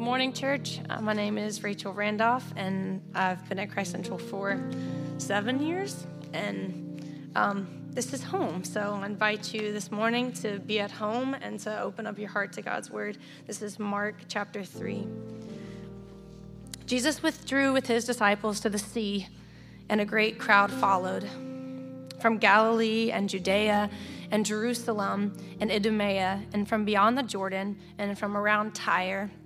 morning, church. Uh, my name is Rachel Randolph, and I've been at Christ Central for seven years. And um, this is home. So I invite you this morning to be at home and to open up your heart to God's word. This is Mark chapter 3. Jesus withdrew with his disciples to the sea, and a great crowd followed. From Galilee and Judea and Jerusalem and Idumea, and from beyond the Jordan, and from around Tyre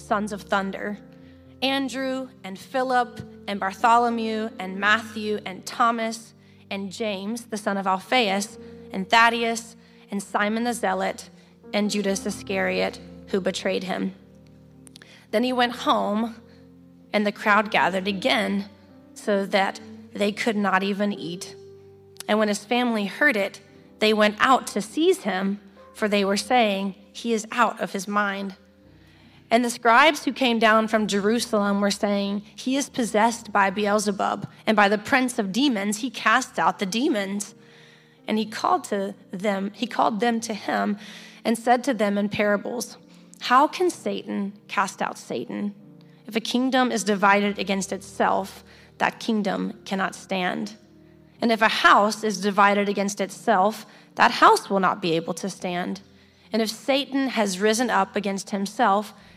sons of thunder, Andrew and Philip and Bartholomew and Matthew and Thomas and James, the son of Alphaeus, and Thaddeus and Simon the Zealot and Judas Iscariot, who betrayed him. Then he went home, and the crowd gathered again, so that they could not even eat. And when his family heard it, they went out to seize him, for they were saying, He is out of his mind. And the scribes who came down from Jerusalem were saying, He is possessed by Beelzebub, and by the prince of demons he casts out the demons. And he called to them, he called them to him and said to them in parables, How can Satan cast out Satan? If a kingdom is divided against itself, that kingdom cannot stand. And if a house is divided against itself, that house will not be able to stand. And if Satan has risen up against himself,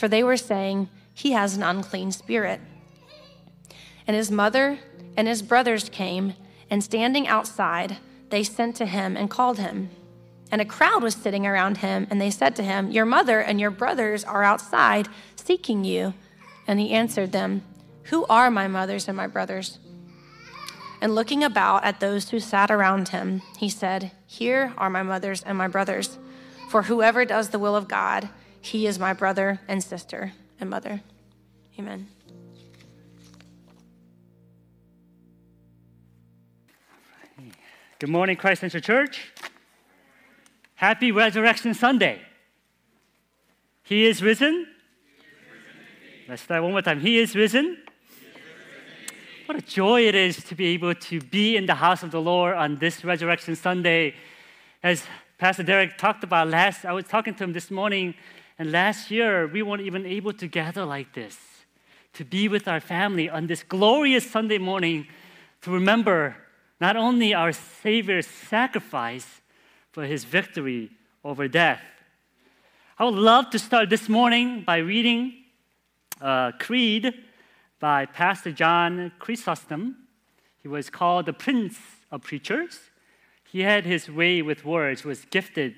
for they were saying, He has an unclean spirit. And his mother and his brothers came, and standing outside, they sent to him and called him. And a crowd was sitting around him, and they said to him, Your mother and your brothers are outside seeking you. And he answered them, Who are my mothers and my brothers? And looking about at those who sat around him, he said, Here are my mothers and my brothers. For whoever does the will of God, he is my brother and sister and mother. Amen. Good morning, Christ Central Church. Happy Resurrection Sunday. He is risen. Let's start one more time. He is risen. What a joy it is to be able to be in the house of the Lord on this Resurrection Sunday. As Pastor Derek talked about last, I was talking to him this morning and last year, we weren't even able to gather like this, to be with our family on this glorious Sunday morning to remember not only our Savior's sacrifice, but his victory over death. I would love to start this morning by reading a creed by Pastor John Chrysostom. He was called the Prince of Preachers. He had his way with words, was gifted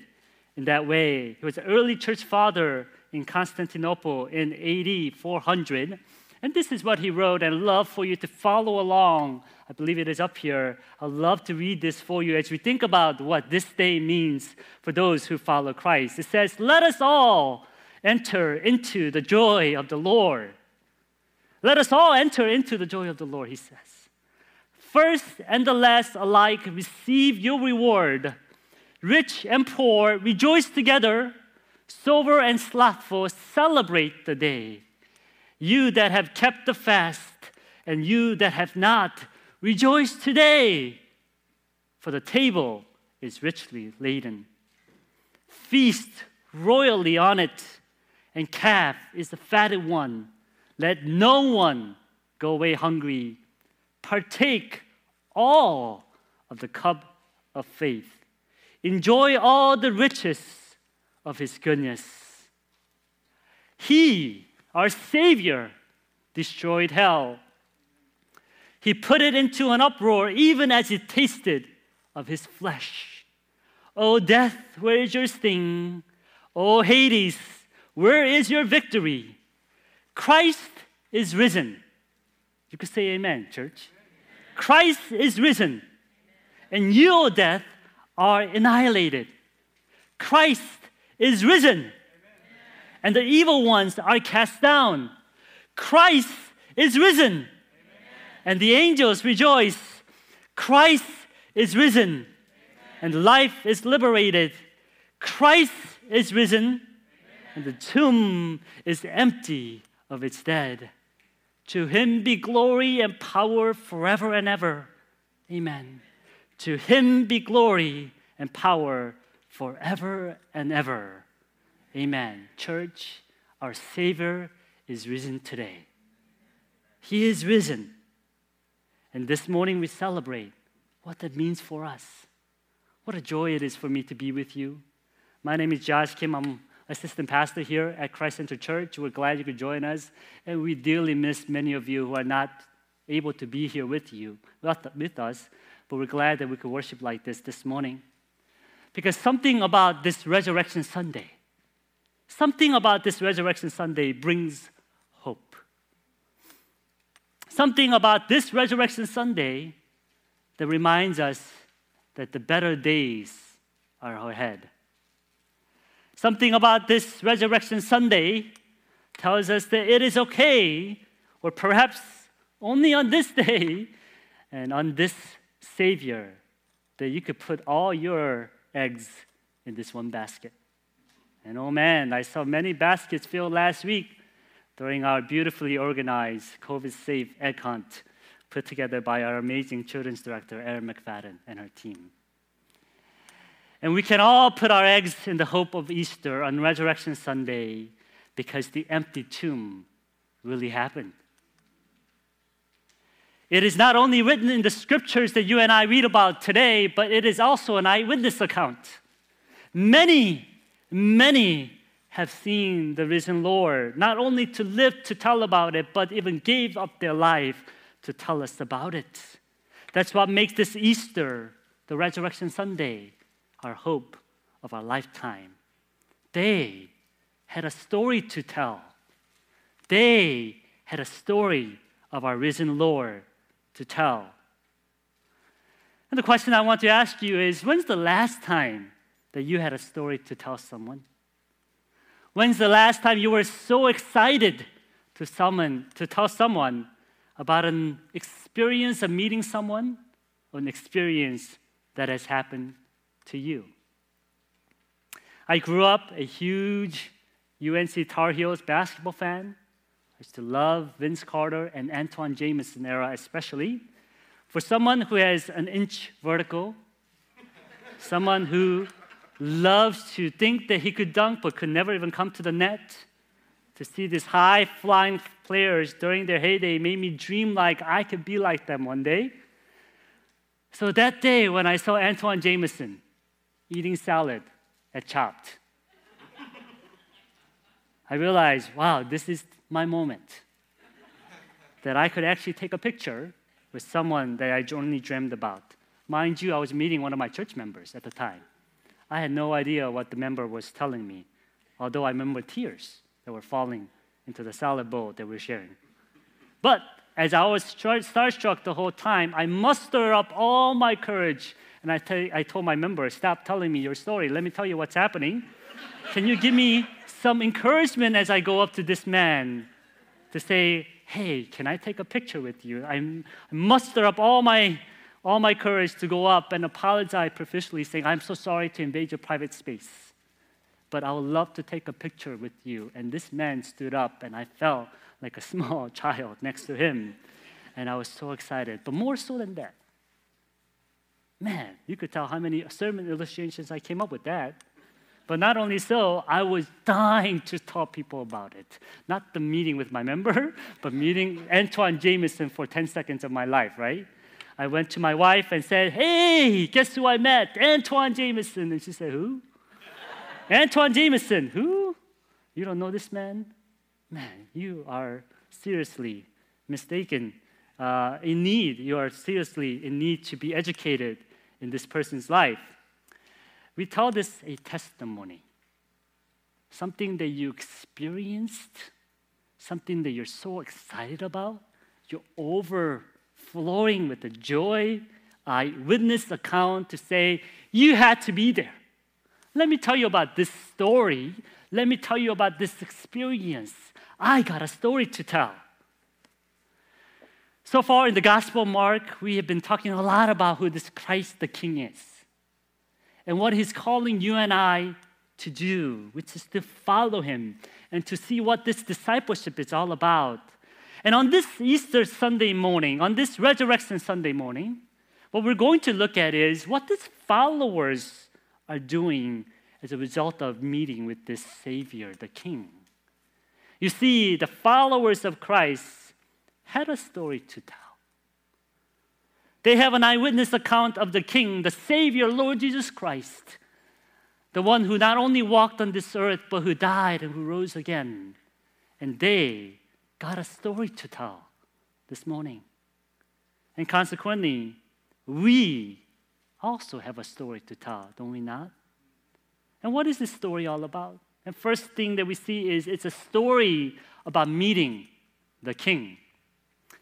in that way. He was an early church father in Constantinople in AD 400. And this is what he wrote, and I'd love for you to follow along. I believe it is up here. I'd love to read this for you as we think about what this day means for those who follow Christ. It says, Let us all enter into the joy of the Lord. Let us all enter into the joy of the Lord, he says. First and the last alike receive your reward Rich and poor rejoice together, sober and slothful celebrate the day. You that have kept the fast, and you that have not, rejoice today, for the table is richly laden. Feast royally on it, and calf is the fatted one. Let no one go away hungry. Partake all of the cup of faith. Enjoy all the riches of his goodness. He, our Savior, destroyed hell. He put it into an uproar even as he tasted of his flesh. O death, where is your sting? O Hades, where is your victory? Christ is risen. You could say amen, church. Christ is risen, and you, O death, are annihilated. Christ is risen, and the evil ones are cast down. Christ is risen, and the angels rejoice. Christ is risen, and life is liberated. Christ is risen, and the tomb is empty of its dead. To him be glory and power forever and ever. Amen. To him be glory and power forever and ever. Amen. Church, our Savior is risen today. He is risen. And this morning we celebrate what that means for us. What a joy it is for me to be with you. My name is Josh Kim. I'm assistant pastor here at Christ Central Church. We're glad you could join us. And we dearly miss many of you who are not able to be here with you, with us. But we're glad that we could worship like this this morning. Because something about this Resurrection Sunday, something about this Resurrection Sunday brings hope. Something about this Resurrection Sunday that reminds us that the better days are ahead. Something about this Resurrection Sunday tells us that it is okay, or perhaps only on this day and on this Savior, that you could put all your eggs in this one basket. And oh man, I saw many baskets filled last week during our beautifully organized COVID safe egg hunt put together by our amazing children's director, Erin McFadden, and her team. And we can all put our eggs in the hope of Easter on Resurrection Sunday because the empty tomb really happened. It is not only written in the scriptures that you and I read about today, but it is also an eyewitness account. Many, many have seen the risen Lord, not only to live to tell about it, but even gave up their life to tell us about it. That's what makes this Easter, the Resurrection Sunday, our hope of our lifetime. They had a story to tell. They had a story of our risen Lord to tell. And the question I want to ask you is when's the last time that you had a story to tell someone? When's the last time you were so excited to someone to tell someone about an experience of meeting someone or an experience that has happened to you. I grew up a huge UNC Tar Heels basketball fan. I used to love Vince Carter and Antawn Jamison era, especially. For someone who has an inch vertical, someone who loves to think that he could dunk but could never even come to the net, to see these high flying players during their heyday made me dream like I could be like them one day. So that day when I saw Antawn Jamison eating salad at Chopt. I realized, wow, this is my moment. That I could actually take a picture with someone that I only dreamed about. Mind you, I was meeting one of my church members at the time. I had no idea what the member was telling me, although I remember tears that were falling into the salad bowl that we we're sharing. But as I was starstruck the whole time, I mustered up all my courage and I, tell, I told my member, stop telling me your story. Let me tell you what's happening. Can you give me some encouragement as I go up to this man to say, hey, can I take a picture with you? I muster up all my, all my courage to go up and apologize profusely, saying, I'm so sorry to invade your private space, but I would love to take a picture with you. And this man stood up, and I felt like a small child next to him. And I was so excited. But more so than that, man, you could tell how many sermon illustrations I came up with that. But not only so, I was dying to tell people about it. Not the meeting with my member, but meeting Antawn Jamison for 10 seconds of my life, right? I went to my wife and said, Hey, guess who I met? Antawn Jamison. And she said, Who? Antawn Jamison. Who? You don't know this man? Man, you are seriously mistaken. Uh, in need, you are seriously in need to be educated in this person's life. We call this a testimony. Something that you experienced, something that you're so excited about, you're overflowing with the joy. I witnessed account to say, you had to be there. Let me tell you about this story. Let me tell you about this experience. I got a story to tell. So far in the Gospel Mark, we have been talking a lot about who this Christ the King is and what he's calling you and I to do, which is to follow him and to see what this discipleship is all about. And on this Easter Sunday morning, on this Resurrection Sunday morning, what we're going to look at is what these followers are doing as a result of meeting with this Savior, the King. You see, the followers of Christ had a story to tell. They have an eyewitness account of the King, the Savior, Lord Jesus Christ, the one who not only walked on this earth, but who died and who rose again. And they got a story to tell this morning. And consequently, we also have a story to tell, don't we not? And what is this story all about? And first thing that we see is it's a story about meeting the king.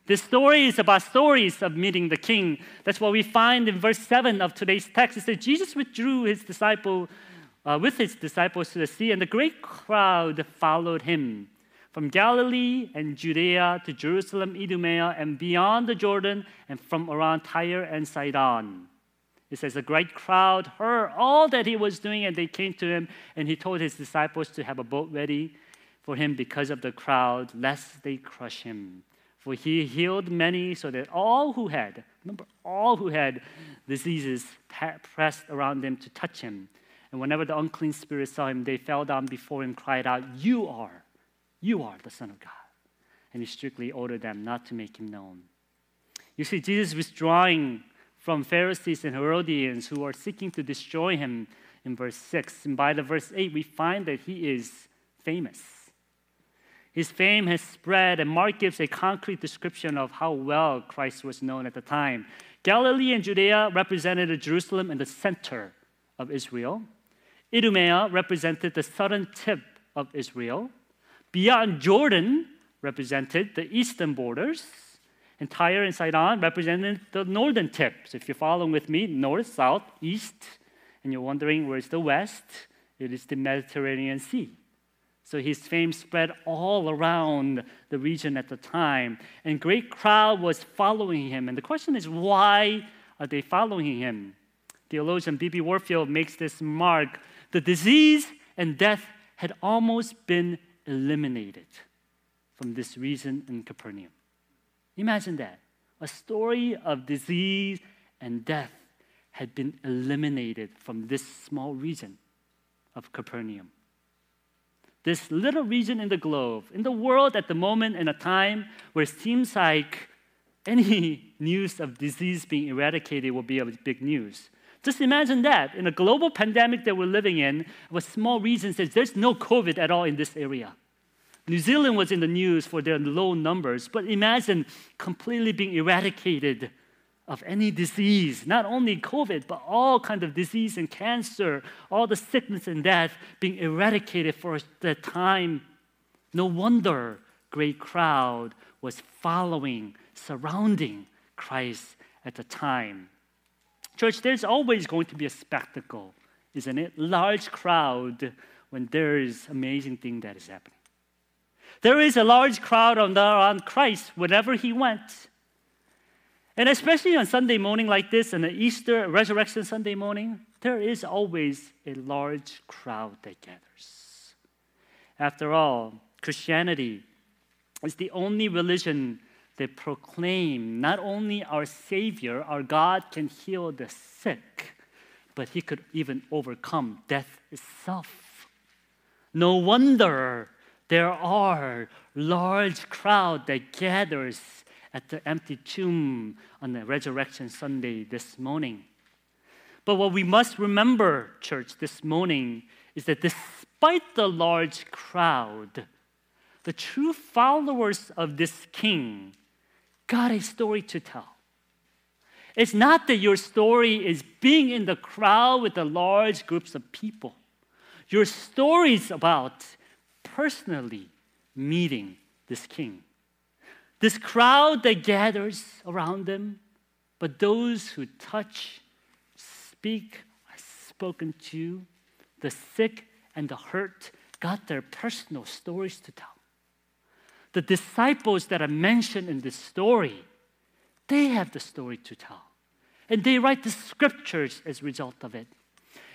This story is about stories of meeting the king. That's what we find in verse 7 of today's text. It says, Jesus withdrew his disciple, uh, with his disciples to the sea, and the great crowd followed him from Galilee and Judea to Jerusalem, Idumea, and beyond the Jordan, and from around Tyre and Sidon. It says, A great crowd heard all that he was doing, and they came to him, and he told his disciples to have a boat ready for him because of the crowd, lest they crush him. For he healed many, so that all who had, remember, all who had diseases pressed around them to touch him. And whenever the unclean spirits saw him, they fell down before him, cried out, You are, you are the Son of God. And he strictly ordered them not to make him known. You see, Jesus withdrawing from Pharisees and Herodians who are seeking to destroy him in verse 6. And by the verse 8, we find that he is famous. His fame has spread, and Mark gives a concrete description of how well Christ was known at the time. Galilee and Judea represented Jerusalem and the center of Israel. Idumea represented the southern tip of Israel. Beyond Jordan represented the eastern borders and Tyre and Sidon represented the northern tip. So if you're following with me, north, south, east, and you're wondering where's the west, it is the Mediterranean Sea. So his fame spread all around the region at the time, and great crowd was following him. And the question is, why are they following him? Theologian B.B. Warfield makes this mark: the disease and death had almost been eliminated from this region in Capernaum. Imagine that. A story of disease and death had been eliminated from this small region of Capernaum. This little region in the globe, in the world at the moment, in a time where it seems like any news of disease being eradicated will be a big news. Just imagine that in a global pandemic that we're living in, a small region says there's no COVID at all in this area. New Zealand was in the news for their low numbers, but imagine completely being eradicated of any disease, not only COVID, but all kind of disease and cancer, all the sickness and death being eradicated for the time. No wonder great crowd was following, surrounding Christ at the time. Church, there's always going to be a spectacle, isn't it? Large crowd when there is amazing thing that is happening. There is a large crowd around Christ wherever he went. And especially on Sunday morning like this, and the Easter Resurrection Sunday morning, there is always a large crowd that gathers. After all, Christianity is the only religion that proclaim not only our Savior, our God can heal the sick, but He could even overcome death itself. No wonder there are large crowd that gathers at the empty tomb on the resurrection Sunday this morning. But what we must remember, church, this morning is that despite the large crowd, the true followers of this king got a story to tell. It's not that your story is being in the crowd with the large groups of people. Your story is about personally meeting this king. This crowd that gathers around them, but those who touch, speak, are spoken to, the sick and the hurt got their personal stories to tell. The disciples that are mentioned in this story, they have the story to tell. And they write the scriptures as a result of it.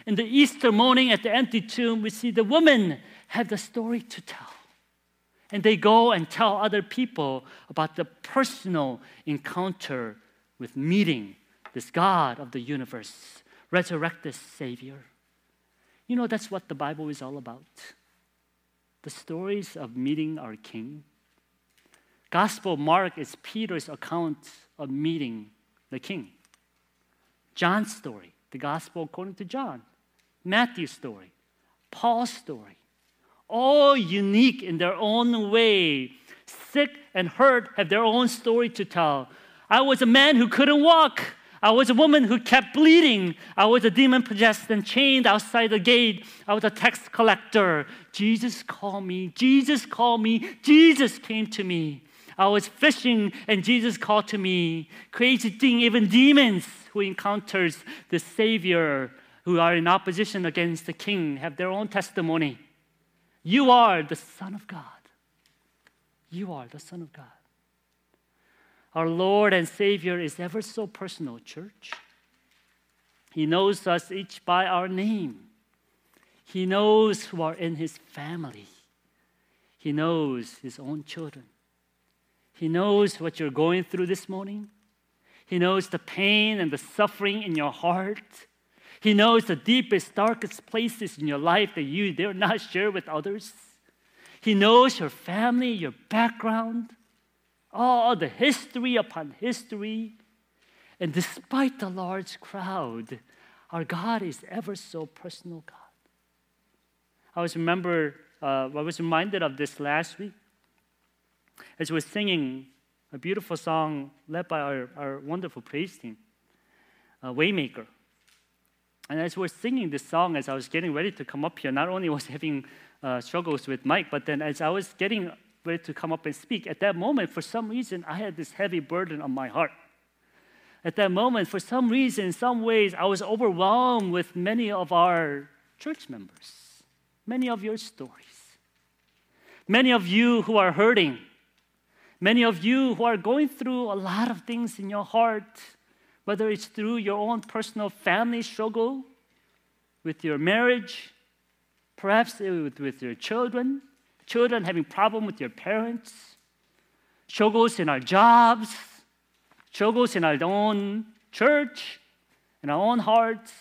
In the Easter morning at the empty tomb, we see the women have the story to tell. And they go and tell other people about the personal encounter with meeting this God of the universe, resurrected Savior. You know, that's what the Bible is all about the stories of meeting our King. Gospel Mark is Peter's account of meeting the King. John's story, the Gospel according to John. Matthew's story, Paul's story all unique in their own way. Sick and hurt have their own story to tell. I was a man who couldn't walk. I was a woman who kept bleeding. I was a demon possessed and chained outside the gate. I was a tax collector. Jesus called me. Jesus called me. Jesus came to me. I was fishing and Jesus called to me. Crazy thing, even demons who encounters the Savior who are in opposition against the King have their own testimony. You are the Son of God. You are the Son of God. Our Lord and Savior is ever so personal, church. He knows us each by our name. He knows who are in His family. He knows His own children. He knows what you're going through this morning. He knows the pain and the suffering in your heart. He knows the deepest, darkest places in your life that you dare not share with others. He knows your family, your background, all the history upon history. And despite the large crowd, our God is ever so personal God. I was remember, uh, I was reminded of this last week as we were singing a beautiful song led by our, our wonderful praise team, uh, Waymaker. And as we're singing this song, as I was getting ready to come up here, not only was having uh, struggles with mic, but then as I was getting ready to come up and speak, at that moment, for some reason, I had this heavy burden on my heart. At that moment, for some reason, some ways, I was overwhelmed with many of our church members, many of your stories, many of you who are hurting, many of you who are going through a lot of things in your heart whether it's through your own personal family struggle with your marriage, perhaps with, with your children, children having problem with your parents, struggles in our jobs, struggles in our own church, in our own hearts,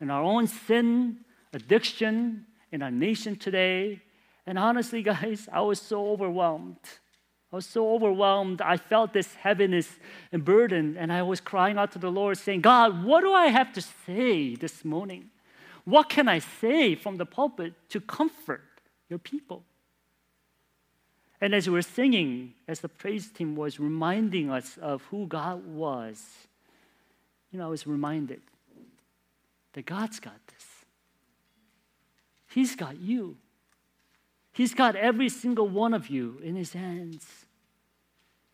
in our own sin, addiction in our nation today. And honestly, guys, I was so overwhelmed I was so overwhelmed. I felt this heaviness and burden, and I was crying out to the Lord, saying, God, what do I have to say this morning? What can I say from the pulpit to comfort your people? And as we were singing, as the praise team was reminding us of who God was, you know, I was reminded that God's got this. He's got you. He's got every single one of you in his hands.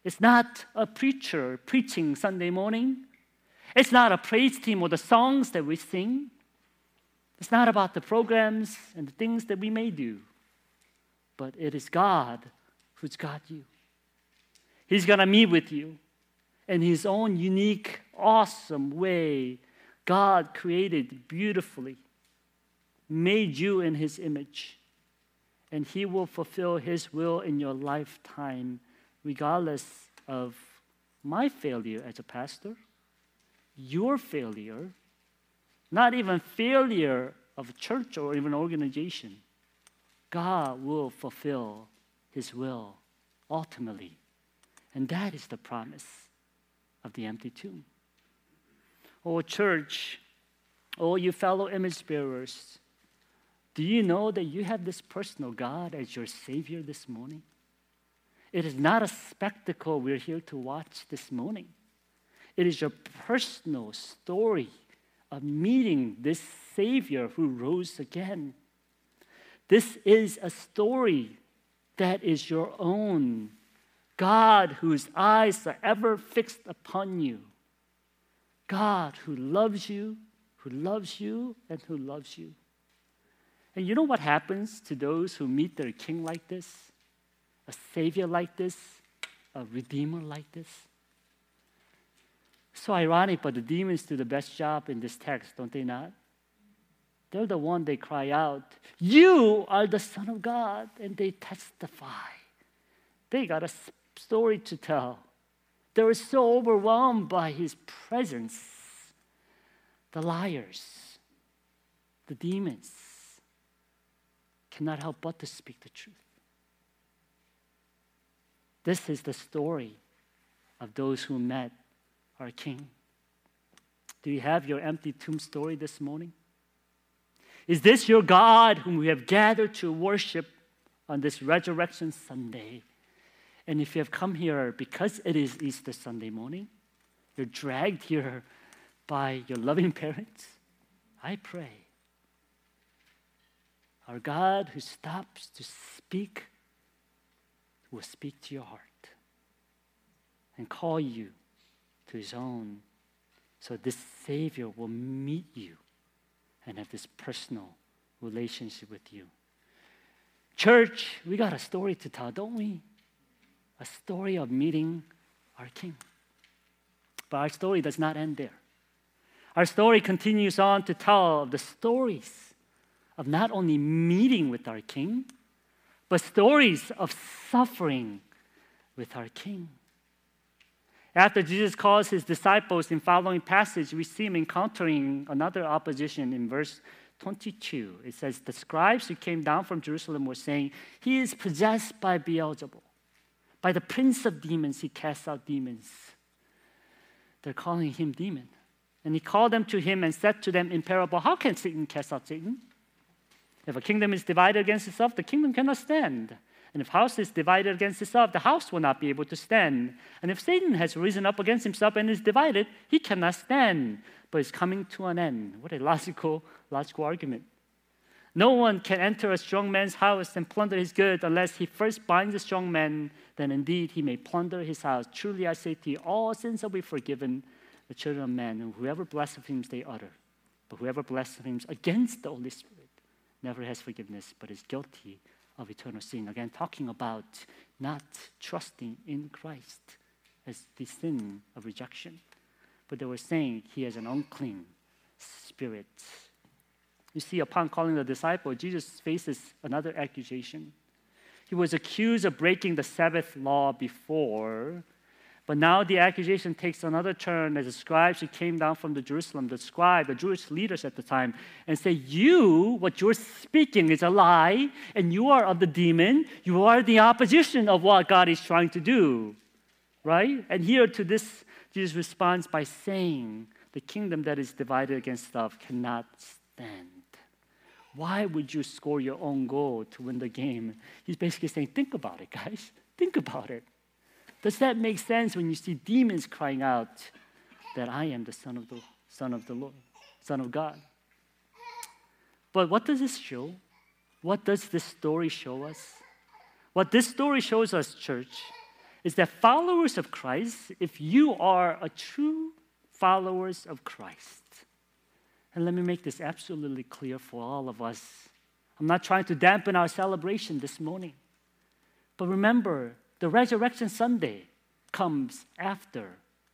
It's not a preacher preaching Sunday morning. It's not a praise team or the songs that we sing. It's not about the programs and the things that we may do. But it is God who's got you. He's going to meet with you in His own unique, awesome way. God created beautifully, made you in His image and He will fulfill His will in your lifetime, regardless of my failure as a pastor, your failure, not even failure of church or even organization. God will fulfill His will ultimately. And that is the promise of the empty tomb. Oh, church, oh, you fellow image bearers, do you know that you have this personal God as your Savior this morning? It is not a spectacle we're here to watch this morning. It is your personal story of meeting this Savior who rose again. This is a story that is your own. God, whose eyes are ever fixed upon you. God, who loves you, who loves you, and who loves you. And you know what happens to those who meet their king like this? A savior like this? A redeemer like this? So ironic, but the demons do the best job in this text, don't they not? They're the one they cry out, You are the Son of God, and they testify. They got a story to tell. They were so overwhelmed by his presence. The liars, the demons, cannot help but to speak the truth. This is the story of those who met our King. Do you have your empty tomb story this morning? Is this your God whom we have gathered to worship on this Resurrection Sunday? And if you have come here because it is Easter Sunday morning, you're dragged here by your loving parents, I pray. Our God who stops to speak will speak to your heart and call you to his own so this Savior will meet you and have this personal relationship with you. Church, we got a story to tell, don't we? A story of meeting our King. But our story does not end there. Our story continues on to tell the stories of not only meeting with our King, but stories of suffering with our King. After Jesus calls his disciples in following passage, we see him encountering another opposition in verse 22. It says, The scribes who came down from Jerusalem were saying, He is possessed by Beelzebul. By the prince of demons, he casts out demons. They're calling him demon. And he called them to him and said to them in parable, How can Satan cast out Satan? If a kingdom is divided against itself, the kingdom cannot stand. And if house is divided against itself, the house will not be able to stand. And if Satan has risen up against himself and is divided, he cannot stand, but is coming to an end. What a logical, logical argument. No one can enter a strong man's house and plunder his goods unless he first binds the strong man, then indeed he may plunder his house. Truly I say to you, all sins will be forgiven the children of men, and whoever blasphemes they utter. But whoever blasphemes against the Holy Spirit never has forgiveness, but is guilty of eternal sin. Again, talking about not trusting in Christ as the sin of rejection. But they were saying he has an unclean spirit. You see, upon calling the disciple, Jesus faces another accusation. He was accused of breaking the Sabbath law before, but now the accusation takes another turn as the scribes who came down from the Jerusalem, the scribe, the Jewish leaders at the time, and say, You, what you're speaking is a lie, and you are of the demon. You are the opposition of what God is trying to do. Right? And here to this, Jesus responds by saying, The kingdom that is divided against itself cannot stand. Why would you score your own goal to win the game? He's basically saying, Think about it, guys. Think about it. Does that make sense when you see demons crying out that I am the Son of the Son of the Lord, Son of God? But what does this show? What does this story show us? What this story shows us, church, is that followers of Christ, if you are a true followers of Christ, and let me make this absolutely clear for all of us. I'm not trying to dampen our celebration this morning. But remember, the Resurrection Sunday comes after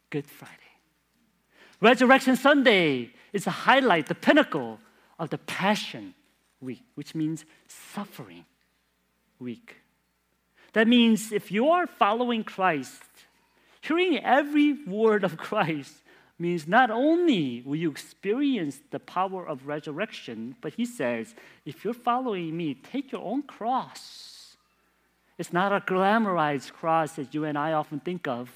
Good Friday. Resurrection Sunday is the highlight, the pinnacle of the Passion Week, which means suffering. week. That means if you are following Christ, hearing every word of Christ means not only will you experience the power of resurrection, but he says, if you're following me, take your own cross. It's not a glamorized cross as you and I often think of.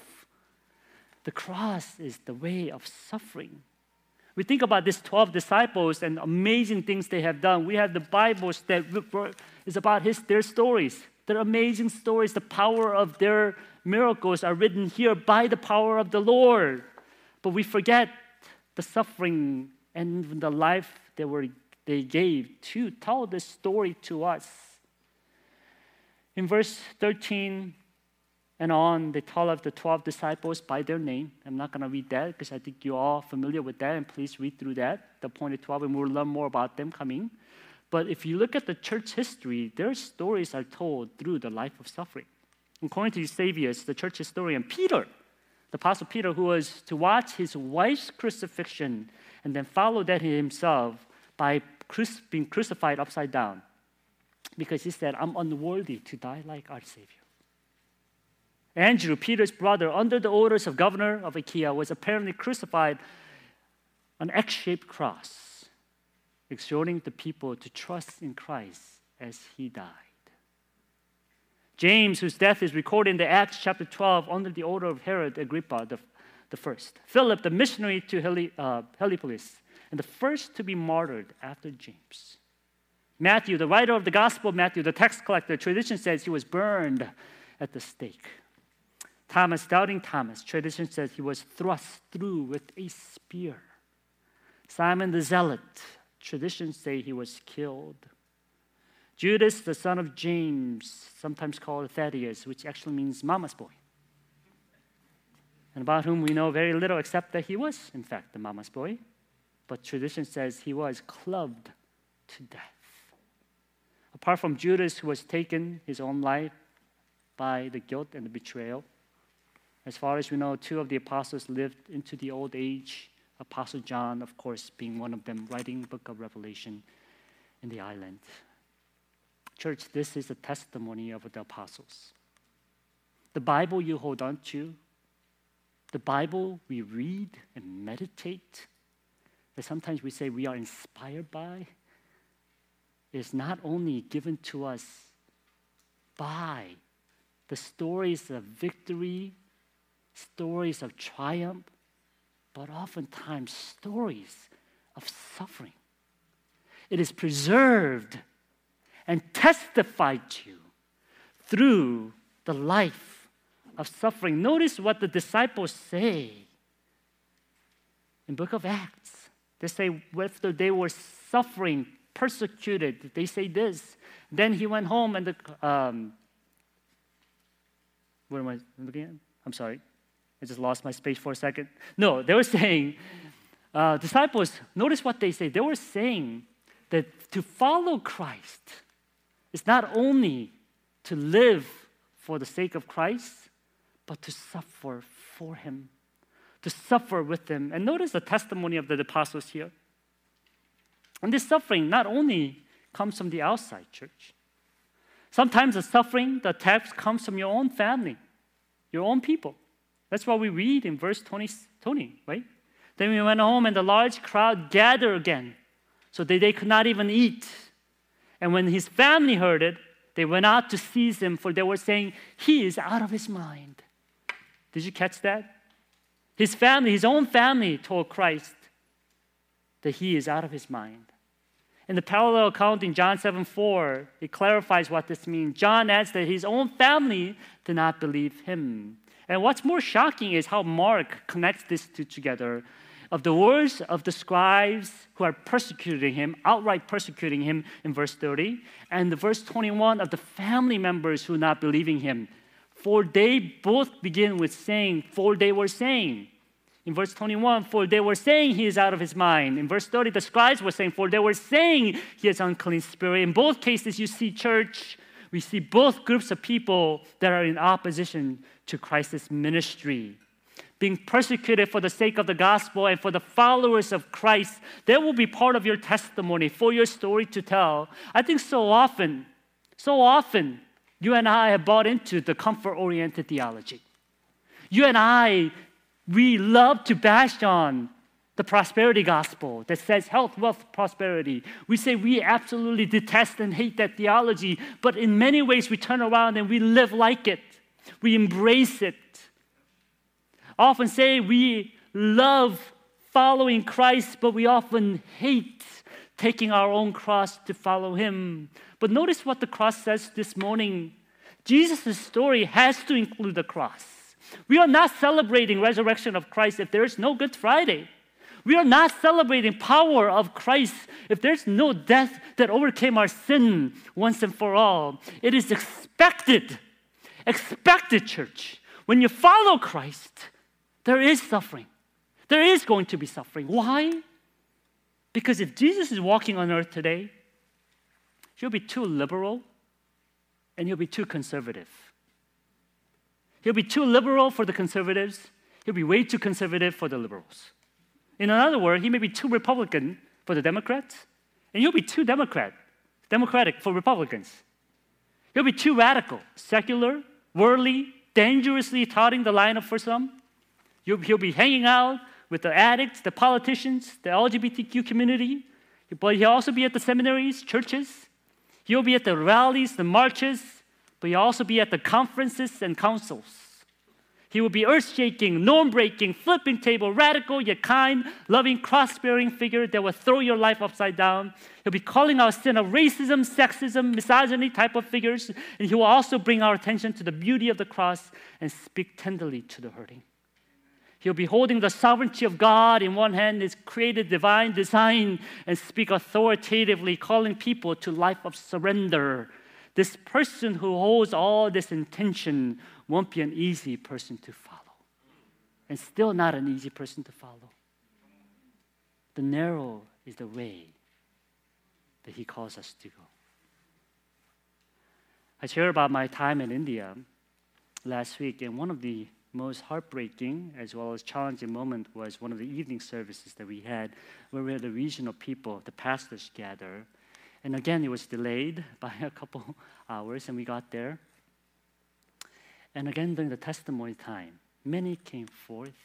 The cross is the way of suffering. We think about these 12 disciples and amazing things they have done. We have the Bibles that is about his, their stories. Their amazing stories, the power of their miracles are written here by the power of the Lord. But we forget the suffering and the life they, were, they gave to tell this story to us. In verse 13 and on, they tell of the 12 disciples by their name. I'm not going to read that because I think you're all familiar with that, and please read through that, the appointed 12, and we'll learn more about them coming. But if you look at the church history, their stories are told through the life of suffering. According to Eusebius, the church historian, Peter, the Apostle Peter, who was to watch his wife's crucifixion and then follow that himself by being crucified upside down because he said, I'm unworthy to die like our Savior. Andrew, Peter's brother, under the orders of governor of Achaia, was apparently crucified on X shaped cross, exhorting the people to trust in Christ as he died. James, whose death is recorded in the Acts chapter 12 under the order of Herod Agrippa the, the first. Philip, the missionary to Heli, uh, Heliopolis, and the first to be martyred after James. Matthew, the writer of the Gospel of Matthew, the tax collector, tradition says he was burned at the stake. Thomas, doubting Thomas, tradition says he was thrust through with a spear. Simon the Zealot, traditions say he was killed. Judas, the son of James, sometimes called Thaddeus, which actually means mama's boy, and about whom we know very little except that he was, in fact, the mama's boy. But tradition says he was clubbed to death. Apart from Judas, who was taken his own life by the guilt and the betrayal, as far as we know, two of the apostles lived into the old age. Apostle John, of course, being one of them, writing the book of Revelation in the island. Church, this is the testimony of the apostles. The Bible you hold on to, the Bible we read and meditate, that sometimes we say we are inspired by, is not only given to us by the stories of victory, stories of triumph, but oftentimes stories of suffering. It is preserved and testified to through the life of suffering. Notice what the disciples say in book of Acts. They say whether they were suffering, persecuted, they say this. Then he went home and the um, what am I looking at? I'm sorry. I just lost my space for a second. No, they were saying, uh, disciples, notice what they say. They were saying that to follow Christ is not only to live for the sake of Christ, but to suffer for Him, to suffer with Him. And notice the testimony of the apostles here. And this suffering not only comes from the outside church, sometimes the suffering, the attacks comes from your own family, your own people. That's what we read in verse 20, 20 right? Then we went home and the large crowd gathered again so that they could not even eat. And when his family heard it, they went out to seize him, for they were saying, He is out of his mind. Did you catch that? His family, his own family, told Christ that he is out of his mind. In the parallel account in John 7 4, it clarifies what this means. John adds that his own family did not believe him. And what's more shocking is how Mark connects these two together of the words of the scribes who are persecuting him, outright persecuting him in verse 30, and the verse 21 of the family members who are not believing him. For they both begin with saying, For they were saying. In verse 21, for they were saying he is out of his mind. In verse 30, the scribes were saying, For they were saying he has unclean spirit. In both cases, you see church, we see both groups of people that are in opposition to Christ's ministry being persecuted for the sake of the gospel and for the followers of Christ, that will be part of your testimony for your story to tell. I think so often, so often, You and I have bought into the comfort oriented theology. You and I, we love to bash on the prosperity gospel that says health, wealth, prosperity. We say we absolutely detest and hate that theology, but in many ways we turn around and we live like it. We embrace it. Often say we love following Christ, but we often hate taking our own cross to follow him. But notice what the cross says this morning. Jesus' story has to include the cross. We are not celebrating resurrection of Christ if there is no Good Friday. We are not celebrating power of Christ if there's no death that overcame our sin once and for all. It is expected, expected, church. When you follow Christ, there is suffering. There is going to be suffering. Why? Because if Jesus is walking on earth today, he'll be too liberal and he'll be too conservative. He'll be too liberal for the conservatives, he'll be way too conservative for the liberals. In another word, he may be too Republican for the Democrats, and he'll be too Democrat, Democratic for Republicans. He'll be too radical, secular, worldly, dangerously touting the line for some. He'll be hanging out with the addicts, the politicians, the LGBTQ community. But he'll also be at the seminaries, churches. He'll be at the rallies, the marches, but he'll also be at the conferences and councils. He will be earth shaking, norm breaking, flipping table, radical yet kind, loving, cross bearing figure that will throw your life upside down. He'll be calling out sin of racism, sexism, misogyny type of figures, and he will also bring our attention to the beauty of the cross and speak tenderly to the hurting. He'll be holding the sovereignty of God in one hand, his created divine design, and speak authoritatively, calling people to life of surrender. This person who holds all this intention won't be an easy person to follow. And still not an easy person to follow. The narrow is the way that He calls us to go. I shared about my time in India last week, and one of the most heartbreaking as well as challenging moment was one of the evening services that we had where we had the regional people, the pastors gather. And again, it was delayed by a couple hours, and we got there. And again, during the testimony time, many came forth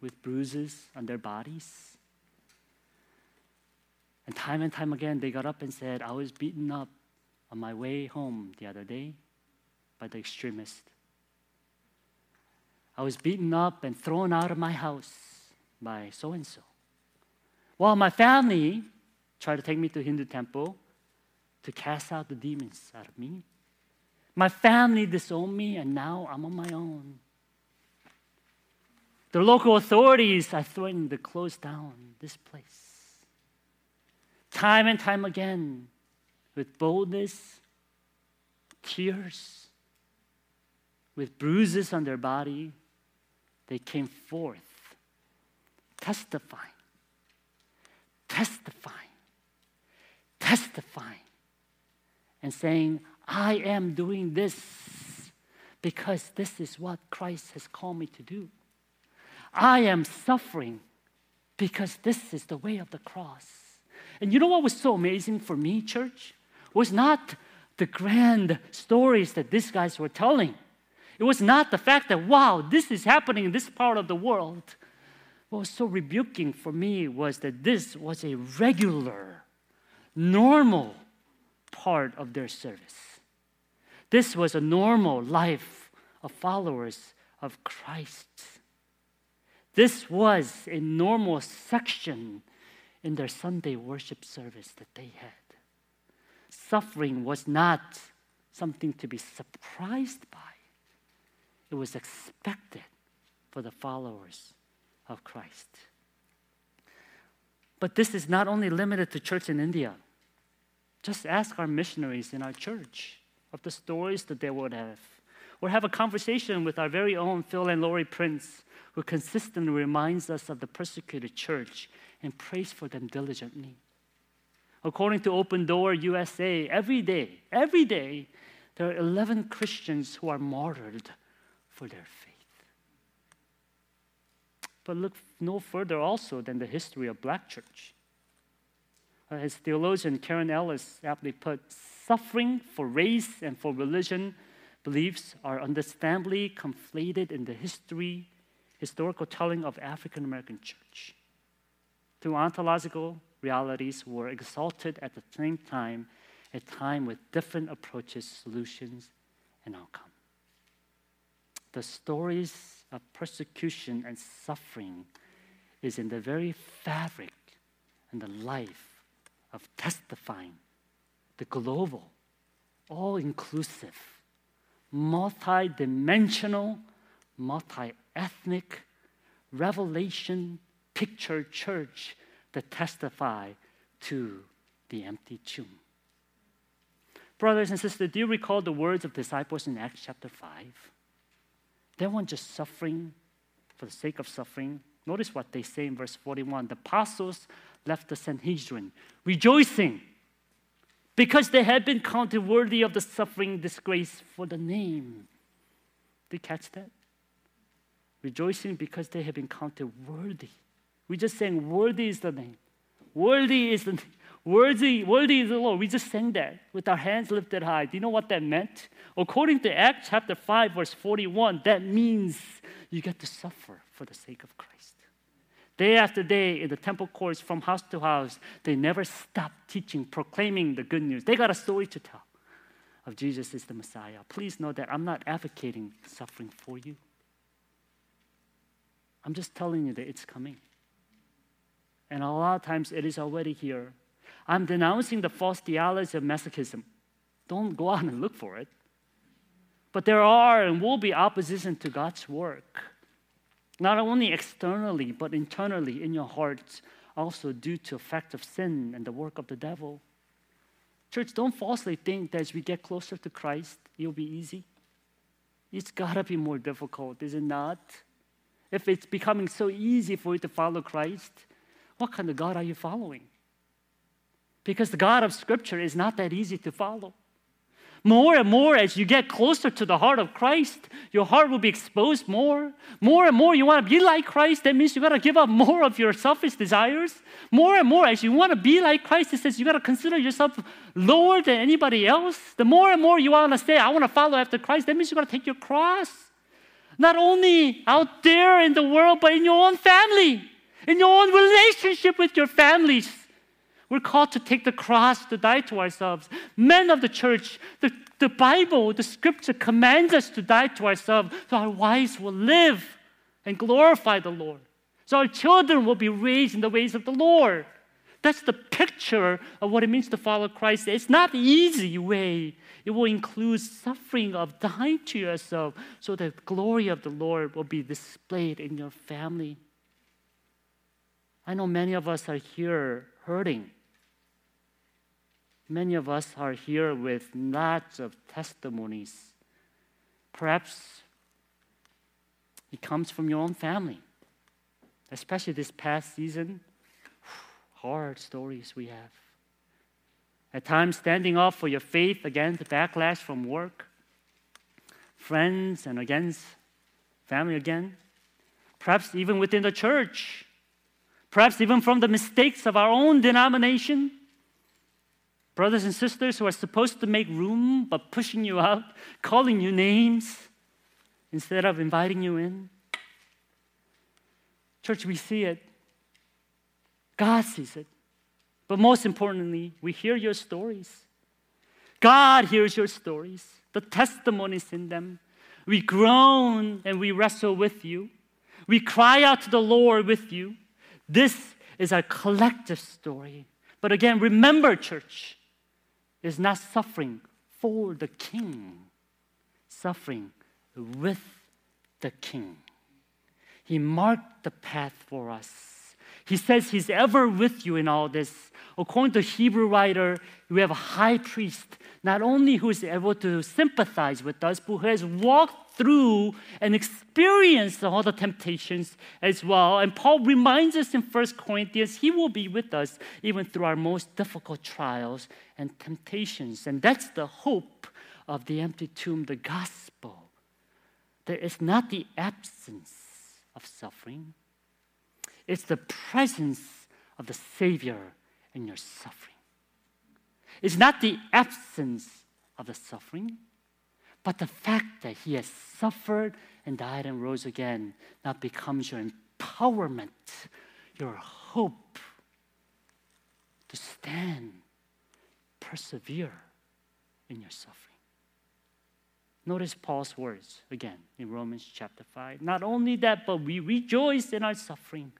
with bruises on their bodies. And time and time again, they got up and said, I was beaten up on my way home the other day by the extremist. I was beaten up and thrown out of my house by so and so. While my family tried to take me to Hindu temple to cast out the demons out of me. My family disowned me, and now I'm on my own. The local authorities are threatening to close down this place. Time and time again, with boldness, tears, with bruises on their body, they came forth, testifying, testifying, testifying, and saying, I am doing this because this is what Christ has called me to do. I am suffering because this is the way of the cross. And you know what was so amazing for me, church? Was not the grand stories that these guys were telling. It was not the fact that, wow, this is happening in this part of the world. What was so rebuking for me was that this was a regular, normal part of their service. This was a normal life of followers of Christ. This was a normal section in their Sunday worship service that they had. Suffering was not something to be surprised by, it was expected for the followers of Christ. But this is not only limited to church in India. Just ask our missionaries in our church of the stories that they would have. Or have a conversation with our very own Phil and Lori Prince, who consistently reminds us of the persecuted church and prays for them diligently. According to Open Door USA, every day, every day, there are 11 Christians who are martyred for their faith. But look no further also than the history of black church. Uh, as theologian Karen Ellis aptly put, suffering for race and for religion beliefs are understandably conflated in the history, historical telling of African American church. Two ontological realities were exalted at the same time, a time with different approaches, solutions, and outcome. The stories of persecution and suffering is in the very fabric and the life of testifying the global, all inclusive, multi dimensional, multi ethnic revelation picture church that testify to the empty tomb. Brothers and sisters, do you recall the words of disciples in Acts chapter 5? They weren't just suffering for the sake of suffering. Notice what they say in verse 41. The apostles left the Sanhedrin, rejoicing because they had been counted worthy of the suffering disgrace for the name. Did you catch that? Rejoicing because they have been counted worthy. We're just saying, worthy is the name. Worthy is the name. Worthy, worthy is the Lord. We just sang that with our hands lifted high. Do you know what that meant? According to Acts chapter 5, verse 41, that means you get to suffer for the sake of Christ. Day after day in the temple courts, from house to house, they never stopped teaching, proclaiming the good news. They got a story to tell of Jesus is the Messiah. Please know that I'm not advocating suffering for you. I'm just telling you that it's coming. And a lot of times it is already here. I'm denouncing the false theology of masochism. Don't go out and look for it. But there are and will be opposition to God's work not only externally, but internally in your hearts, also due to effect of sin and the work of the devil. Church, don't falsely think that as we get closer to Christ, it'll be easy. It's gotta be more difficult, is it not? If it's becoming so easy for you to follow Christ, what kind of God are you following? Because the God of Scripture is not that easy to follow. More and more, as you get closer to the heart of Christ, your heart will be exposed more. More and more, you want to be like Christ. That means you got to give up more of your selfish desires. More and more, as you want to be like Christ, it says you got to consider yourself lower than anybody else. The more and more you want to say, I want to follow after Christ, that means you got to take your cross. Not only out there in the world, but in your own family, in your own relationship with your families. We're called to take the cross to die to ourselves. Men of the church, the, the Bible, the scripture commands us to die to ourselves so our wives will live and glorify the Lord. So our children will be raised in the ways of the Lord. That's the picture of what it means to follow Christ. It's not the easy way. It will include suffering of dying to yourself so that the glory of the Lord will be displayed in your family. I know many of us are here hurting. Many of us are here with lots of testimonies. Perhaps it comes from your own family, especially this past season. Hard stories we have. At times, standing up for your faith against backlash from work, friends, and against family again. Perhaps even within the church. Perhaps even from the mistakes of our own denomination brothers and sisters who are supposed to make room but pushing you out, calling you names instead of inviting you in. Church, we see it. God sees it. But most importantly, we hear your stories. God hears your stories, the testimonies in them. We groan and we wrestle with you. We cry out to the Lord with you. This is our collective story. But again, remember, church, is not suffering for the king, suffering with the king. He marked the path for us. He says he's ever with you in all this. According to Hebrew writer, we have a high priest, not only who is able to sympathize with us, but who has walked through and experienced all the temptations as well. And Paul reminds us in 1 Corinthians, he will be with us even through our most difficult trials and temptations. And that's the hope of the empty tomb, the gospel. There is not the absence of suffering, it's the presence of the Savior in your suffering. It's not the absence of the suffering, but the fact that He has suffered and died and rose again now becomes your empowerment, your hope to stand, persevere in your suffering. Notice Paul's words again in Romans chapter 5. Not only that, but we rejoice in our suffering,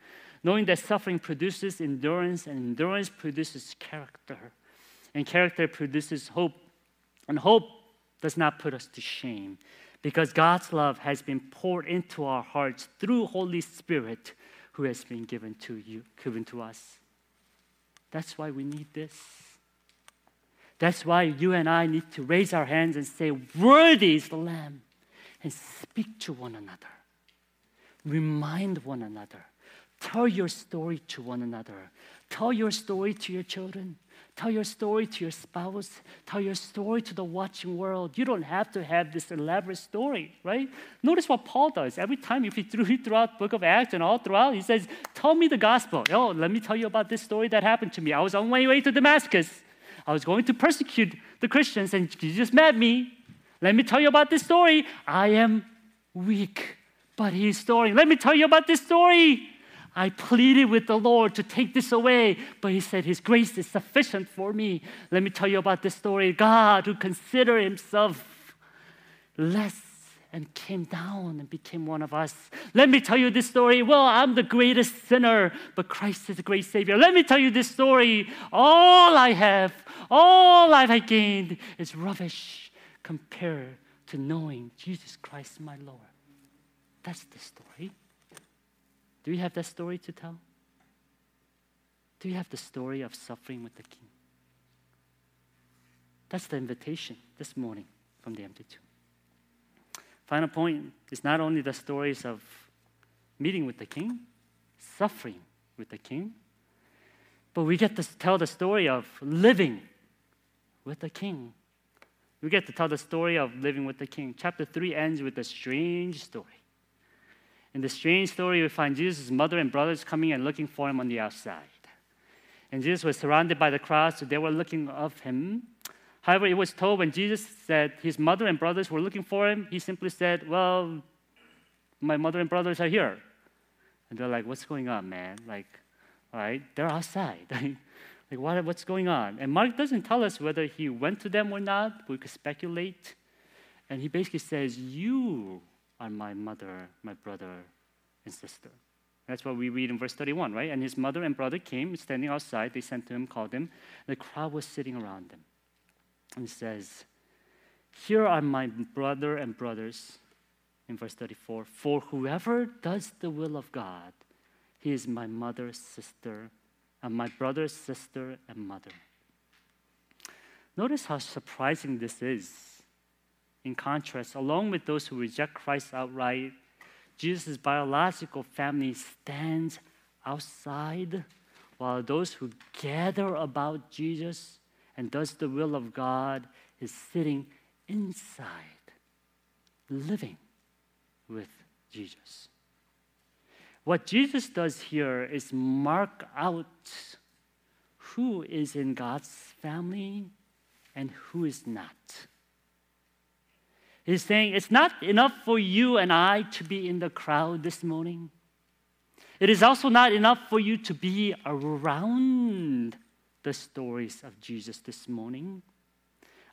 knowing that suffering produces endurance, and endurance produces character, and character produces hope. And hope does not put us to shame because God's love has been poured into our hearts through Holy Spirit who has been given to you, given to us. That's why we need this. That's why you and I need to raise our hands and say, Worthy is the Lamb, and speak to one another. Remind one another. Tell your story to one another. Tell your story to your children. Tell your story to your spouse. Tell your story to the watching world. You don't have to have this elaborate story, right? Notice what Paul does. Every time, if he threw throughout book of Acts and all throughout, he says, Tell me the gospel. Oh, let me tell you about this story that happened to me. I was on my way to Damascus. I was going to persecute the Christians, and Jesus met me. Let me tell you about this story. I am weak, but he's story. Let me tell you about this story. I pleaded with the Lord to take this away, but He said, His grace is sufficient for me. Let me tell you about this story. God, who considered Himself less and came down and became one of us. Let me tell you this story. Well, I'm the greatest sinner, but Christ is the great Savior. Let me tell you this story. All I have, all I've gained is rubbish compared to knowing Jesus Christ, my Lord. That's the story. Do you have that story to tell? Do you have the story of suffering with the King? That's the invitation this morning from the empty tomb. Final point is not only the stories of meeting with the King, suffering with the King, but we get to tell the story of living with the King. We get to tell the story of living with the King. Chapter 3 ends with a strange story. In the strange story, we find Jesus' mother and brothers coming and looking for him on the outside. And Jesus was surrounded by the crowd, so they were looking of him. However, it was told when Jesus said his mother and brothers were looking for him, he simply said, Well, my mother and brothers are here. And they're like, What's going on, man? Like, all right, they're outside. like, what, what's going on? And Mark doesn't tell us whether he went to them or not. We could speculate. And he basically says, You are my mother, my brother, and sister. That's what we read in verse 31, right? And his mother and brother came, standing outside. They sent to him, called him. The crowd was sitting around them. And he says, Here are my brother and brothers, in verse 34. For whoever does the will of God, he is my mother, sister, and my brother, sister, and mother. Notice how surprising this is in contrast, along with those who reject Christ outright, Jesus' biological family stands outside, while those who gather about Jesus and does the will of God is sitting inside, living with Jesus. What Jesus does here is mark out who is in God's family and who is not. He's saying it's not enough for you and I to be in the crowd this morning. It is also not enough for you to be around the stories of Jesus this morning.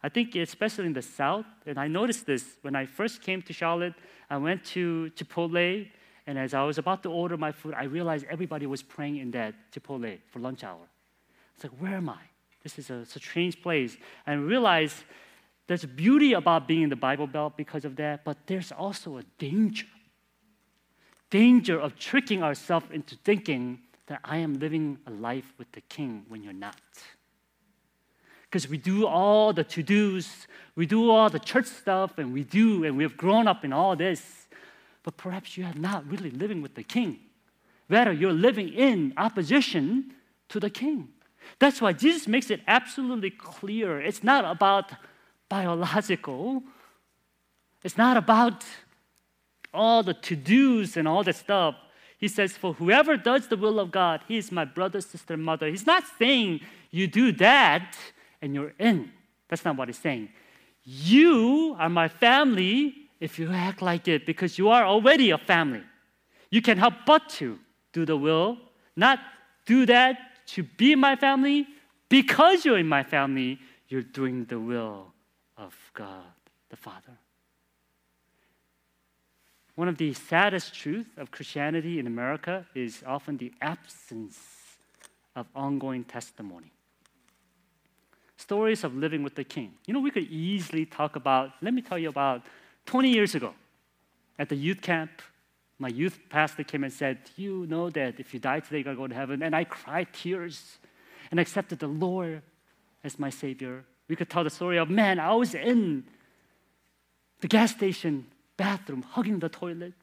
I think, especially in the South, and I noticed this when I first came to Charlotte, I went to Chipotle, and as I was about to order my food, I realized everybody was praying in that Chipotle for lunch hour. It's like, where am I? This is a, a strange place. And realized there's beauty about being in the Bible Belt because of that, but there's also a danger. Danger of tricking ourselves into thinking that I am living a life with the king when you're not. Because we do all the to dos, we do all the church stuff, and we do, and we have grown up in all this, but perhaps you are not really living with the king. Rather, you're living in opposition to the king. That's why Jesus makes it absolutely clear. It's not about biological. It's not about all the to dos and all that stuff. He says, For whoever does the will of God, he is my brother, sister, mother. He's not saying you do that and you're in. That's not what he's saying. You are my family if you act like it because you are already a family. You can help but to do the will, not do that to be my family. Because you're in my family, you're doing the will of God the Father. One of the saddest truths of Christianity in America is often the absence of ongoing testimony. Stories of living with the king. You know, we could easily talk about, let me tell you about 20 years ago at the youth camp. My youth pastor came and said, You know that if you die today, you're going to go to heaven. And I cried tears and accepted the Lord as my Savior. We could tell the story of, man, I was in the gas station bathroom, hugging the toilet.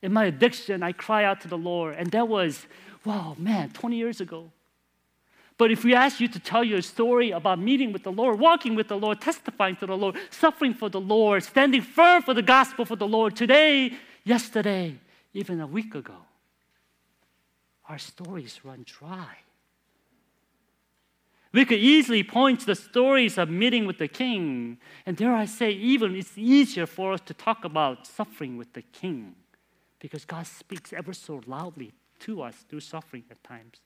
In my addiction, I cry out to the Lord. And that was, wow, man, 20 years ago. But if we ask you to tell your story about meeting with the Lord, walking with the Lord, testifying to the Lord, suffering for the Lord, standing firm for the gospel for the Lord today, yesterday, even a week ago, our stories run dry. We could easily point to the stories of meeting with the king. And dare I say, even it's easier for us to talk about suffering with the king because God speaks ever so loudly to us through suffering at times.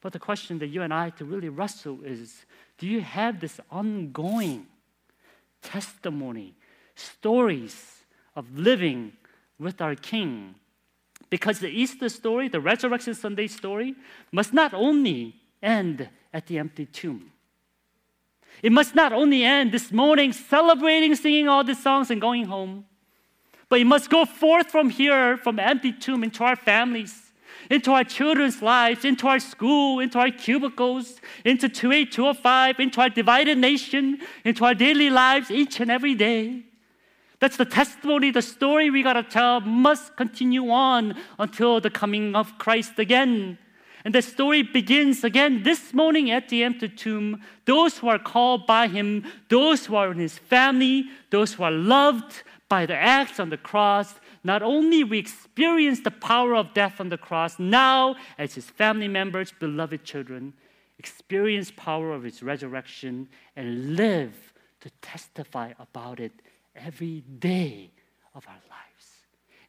But the question that you and I to really wrestle is do you have this ongoing testimony, stories of living with our king? Because the Easter story, the Resurrection Sunday story, must not only end at the empty tomb. It must not only end this morning celebrating, singing all these songs, and going home, but it must go forth from here, from empty tomb, into our families, into our children's lives, into our school, into our cubicles, into 28205, into our divided nation, into our daily lives each and every day. That's the testimony, the story we gotta tell must continue on until the coming of Christ again. And the story begins again this morning at the empty tomb. Those who are called by him, those who are in his family, those who are loved by the acts on the cross, not only we experience the power of death on the cross, now as his family members, beloved children, experience power of his resurrection and live to testify about it every day of our lives,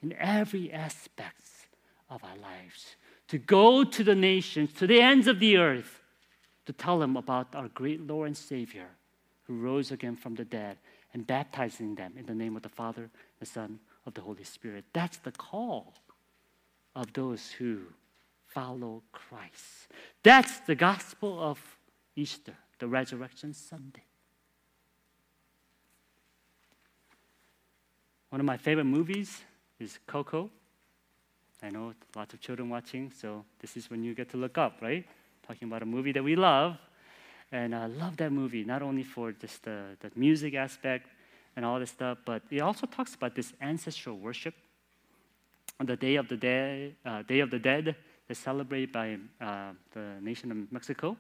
in every aspect of our lives to go to the nations, to the ends of the earth, to tell them about our great Lord and Savior who rose again from the dead and baptizing them in the name of the Father, the Son, of the Holy Spirit. That's the call of those who follow Christ. That's the gospel of Easter, the resurrection Sunday. One of my favorite movies is Coco. I know lots of children watching, so this is when you get to look up, right? Talking about a movie that we love. And I love that movie, not only for just the, the music aspect and all this stuff, but it also talks about this ancestral worship. On the Day of the Dead, uh, Day of the Dead, that's celebrated by uh, the nation of Mexico.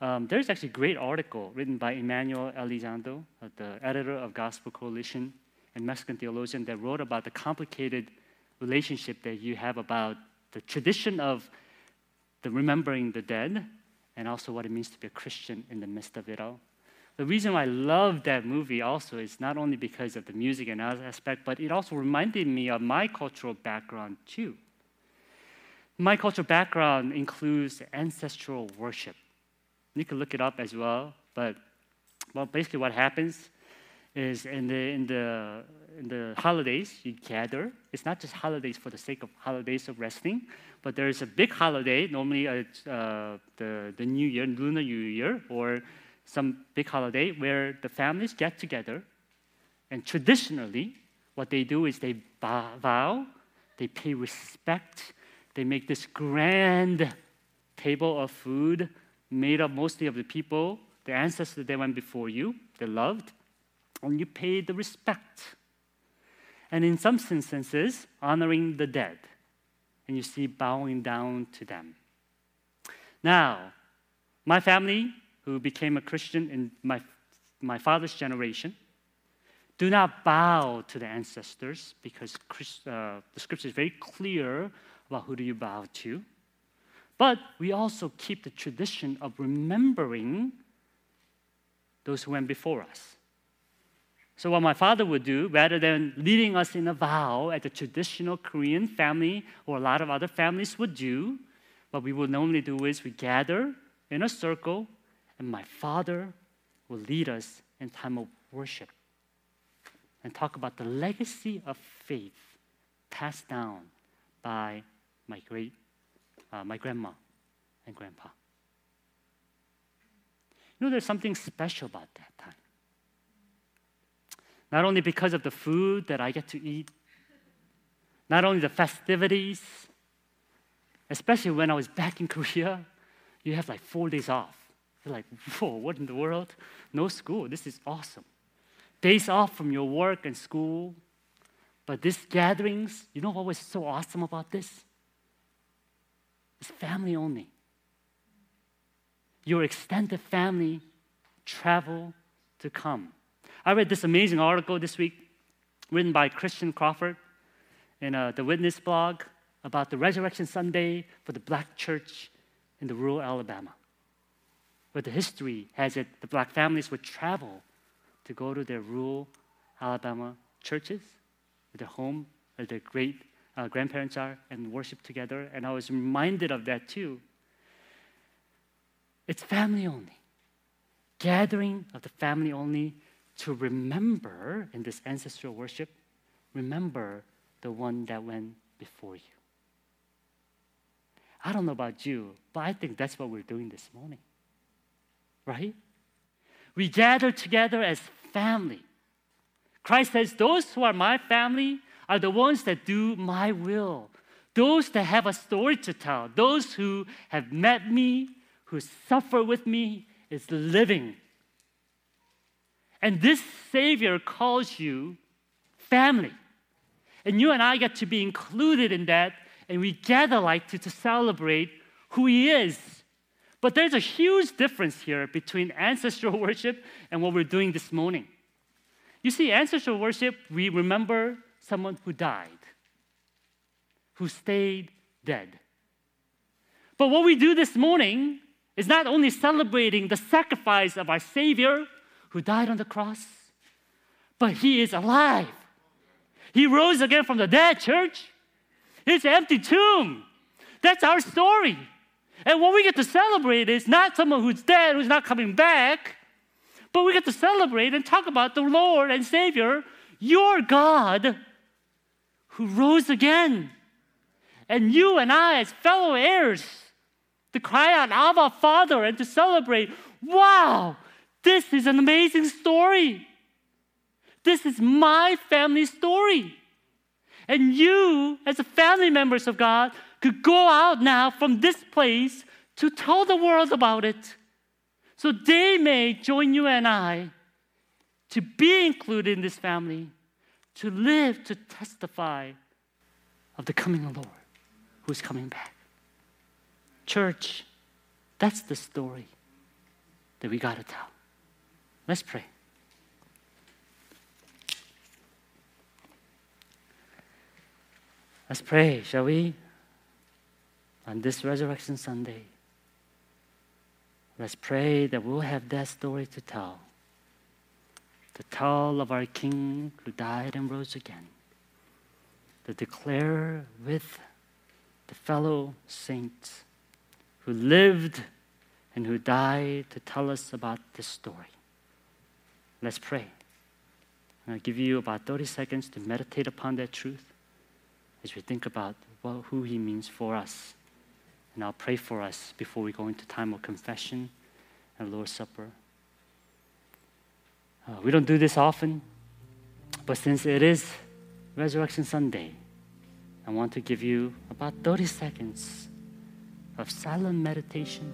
Um, there's actually a great article written by Emmanuel Elizondo, uh, the editor of Gospel Coalition and Mexican theologian, that wrote about the complicated relationship that you have about the tradition of the remembering the dead and also what it means to be a Christian in the midst of it all. The reason why I love that movie also is not only because of the music and other aspect, but it also reminded me of my cultural background too. My cultural background includes ancestral worship. You can look it up as well, but well, basically what happens is in the, in the in the holidays, you gather. It's not just holidays for the sake of holidays of resting, but there's a big holiday, normally it's uh, the, the New Year, Lunar New Year, or some big holiday where the families get together. And traditionally, what they do is they vow, they pay respect, they make this grand table of food made up mostly of the people, the ancestors that went before you, they loved, and you pay the respect and in some instances, honoring the dead. And you see bowing down to them. Now, my family, who became a Christian in my, my father's generation, do not bow to the ancestors because uh, the scripture is very clear about who do you bow to. But we also keep the tradition of remembering those who went before us. So, what my father would do, rather than leading us in a vow as a traditional Korean family or a lot of other families would do, what we would normally do is we gather in a circle, and my father will lead us in time of worship and talk about the legacy of faith passed down by my great, uh, my grandma and grandpa. You know, there's something special about that time. Not only because of the food that I get to eat, not only the festivities, especially when I was back in Korea, you have like four days off. You're like, whoa, what in the world? No school. This is awesome. Days off from your work and school. But these gatherings, you know what was so awesome about this? It's family only. Your extended family travel to come. I read this amazing article this week written by Christian Crawford in uh, the Witness blog about the Resurrection Sunday for the black church in the rural Alabama, where the history has it the black families would travel to go to their rural Alabama churches, their home, where their great uh, grandparents are, and worship together. And I was reminded of that too. It's family only. Gathering of the family only to remember in this ancestral worship, remember the one that went before you. I don't know about you, but I think that's what we're doing this morning. Right? We gather together as family. Christ says, Those who are my family are the ones that do my will. Those that have a story to tell, those who have met me, who suffer with me, is living. And this Savior calls you family. And you and I get to be included in that, and we gather like to, to celebrate who He is. But there's a huge difference here between ancestral worship and what we're doing this morning. You see, ancestral worship, we remember someone who died, who stayed dead. But what we do this morning is not only celebrating the sacrifice of our Savior who died on the cross, but He is alive. He rose again from the dead, church. It's an empty tomb. That's our story. And what we get to celebrate is not someone who's dead, who's not coming back, but we get to celebrate and talk about the Lord and Savior, your God, who rose again. And you and I, as fellow heirs, to cry out, Abba, Father, and to celebrate, wow, this is an amazing story. This is my family story. And you, as a family members of God, could go out now from this place to tell the world about it. So they may join you and I to be included in this family, to live, to testify of the coming of the Lord who's coming back. Church, that's the story that we got to tell. Let's pray. Let's pray, shall we? On this Resurrection Sunday, let's pray that we'll have that story to tell. To tell of our King who died and rose again. To declare with the fellow saints who lived and who died to tell us about this story. Let's pray. I'll give you about 30 seconds to meditate upon that truth as we think about well, who He means for us. And I'll pray for us before we go into time of confession and Lord's Supper. Uh, we don't do this often, but since it is Resurrection Sunday, I want to give you about 30 seconds of silent meditation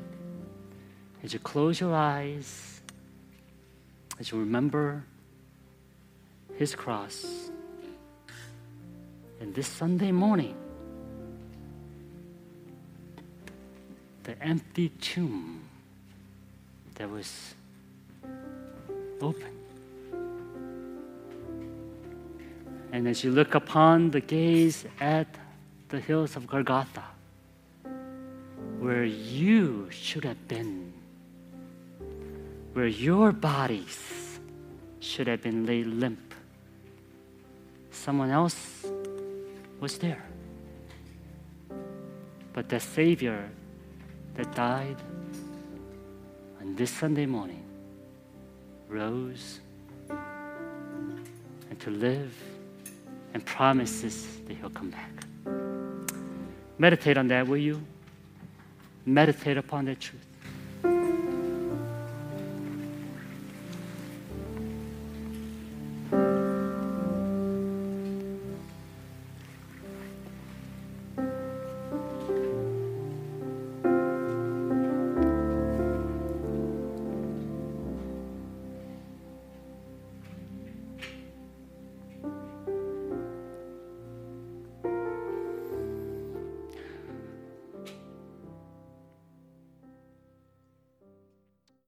as you close your eyes as you remember his cross. And this Sunday morning, the empty tomb that was open. And as you look upon the gaze at the hills of Golgotha, where you should have been, where your bodies should have been laid limp, someone else was there. But the Savior that died on this Sunday morning rose and to live and promises that he'll come back. Meditate on that, will you? Meditate upon that truth.